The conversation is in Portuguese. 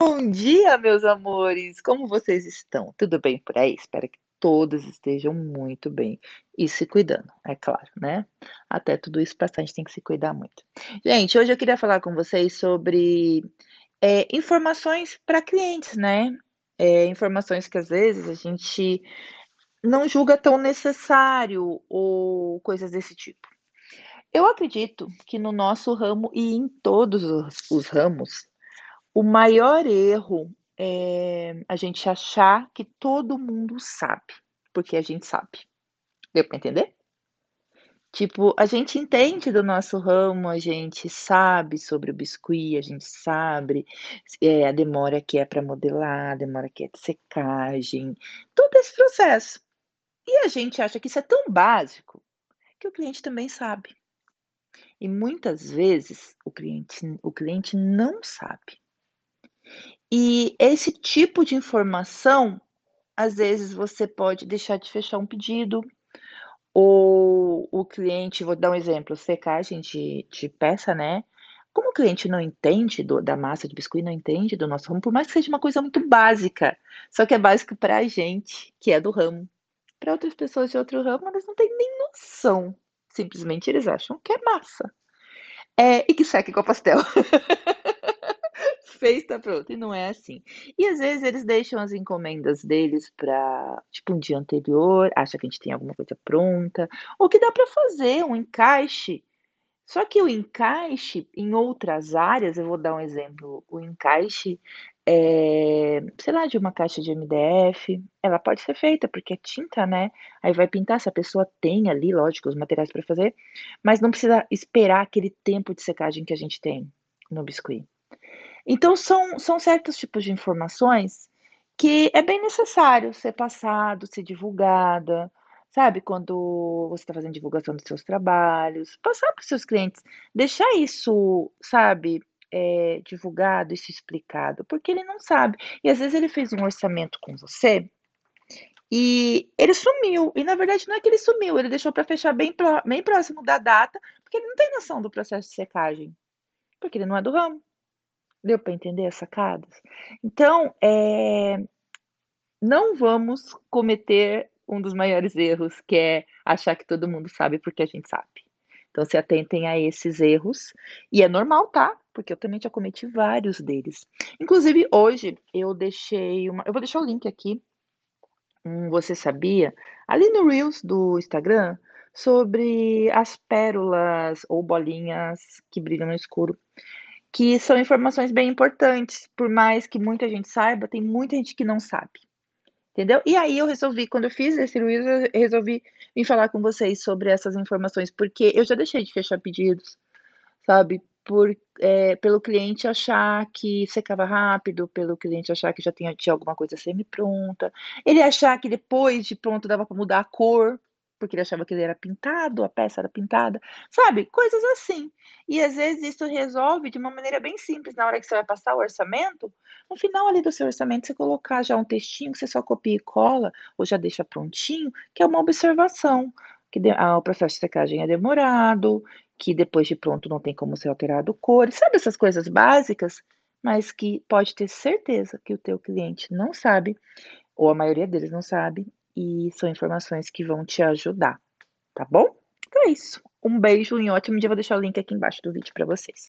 Bom dia, meus amores! Como vocês estão? Tudo bem por aí? Espero que todos estejam muito bem e se cuidando, é claro, né? Até tudo isso passar, a gente tem que se cuidar muito. Gente, hoje eu queria falar com vocês sobre, eh, informações para clientes, né? Eh, informações que às vezes a gente não julga tão necessário ou coisas desse tipo. Eu acredito que no nosso ramo e em todos os os ramos, o maior erro é a gente achar que todo mundo sabe, porque a gente sabe. Deu para entender? Tipo, a gente entende do nosso ramo, a gente sabe sobre o biscuit, a gente sabe, eh, a demora que é para modelar, a demora que é de secagem, todo esse processo. E a gente acha que isso é tão básico, que o cliente também sabe. E muitas vezes o cliente o cliente não sabe. E esse tipo de informação, às vezes você pode deixar de fechar um pedido, ou o cliente vou dar um exemplo, secagem de de peça, né, como o cliente não entende do da massa de biscuit, não entende do nosso ramo, por mais que seja uma coisa muito básica, só que é básico pra gente, que é do ramo. Pra outras pessoas de outro ramo, elas não têm nem noção, simplesmente eles acham que é massa. Eh, e que seca igual pastel. Fez, tá pronto, e não é assim. E às vezes eles deixam as encomendas deles pra, tipo, um dia anterior, acha que a gente tem alguma coisa pronta, ou que dá pra fazer um encaixe. Só que o encaixe em outras áreas, eu vou dar um exemplo, o encaixe, eh, sei lá, de uma caixa de MDF, ela pode ser feita, porque é tinta, né, aí vai pintar, se a pessoa tem ali, lógico, os materiais pra fazer, mas não precisa esperar aquele tempo de secagem que a gente tem no biscuit. Então são são certos tipos de informações que é bem necessário ser passado, ser divulgada, sabe, quando você tá fazendo divulgação dos seus trabalhos, passar para os seus clientes, deixar isso, sabe, eh, divulgado, isso explicado, porque ele não sabe. E às vezes ele fez um orçamento com você, e ele sumiu, e na verdade não é que ele sumiu, ele deixou pra fechar bem pró bem próximo da data, porque ele não tem noção do processo de secagem, porque ele não é do ramo. Deu pra entender as sacadas? Então, eh, não vamos cometer um dos maiores erros, que é achar que todo mundo sabe, porque a gente sabe. Então se atentem a esses erros, e é normal, tá, porque eu também já cometi vários deles. Inclusive hoje eu deixei uma eu vou deixar o link aqui, um "Você sabia?", ali no reels do Instagram, sobre as pérolas ou bolinhas que brilham no escuro, que são informações bem importantes, por mais que muita gente saiba, tem muita gente que não sabe, entendeu? E aí eu resolvi, quando eu fiz esse reels, eu resolvi vim falar com vocês sobre essas informações, porque eu já deixei de fechar pedidos, sabe, por eh, pelo cliente achar que secava rápido, pelo cliente achar que já tinha tinha alguma coisa semi-pronta, ele achar que depois de pronto dava pra mudar a cor, porque ele achava que ele era pintado, a peça era pintada, sabe, coisas assim. E às vezes isso resolve de uma maneira bem simples, na hora que você vai passar o orçamento, no final ali do seu orçamento você colocar já um textinho que você só copia e cola, ou já deixa prontinho, que é uma observação, que ah, o processo de secagem é demorado, que depois de pronto não tem como ser alterado cores, sabe essas coisas básicas, mas que pode ter certeza que o teu cliente não sabe, ou a maioria deles não sabe, e são informações que vão te ajudar, tá bom? Então é isso, um beijo e um ótimo dia, vou deixar o link aqui embaixo do vídeo pra vocês.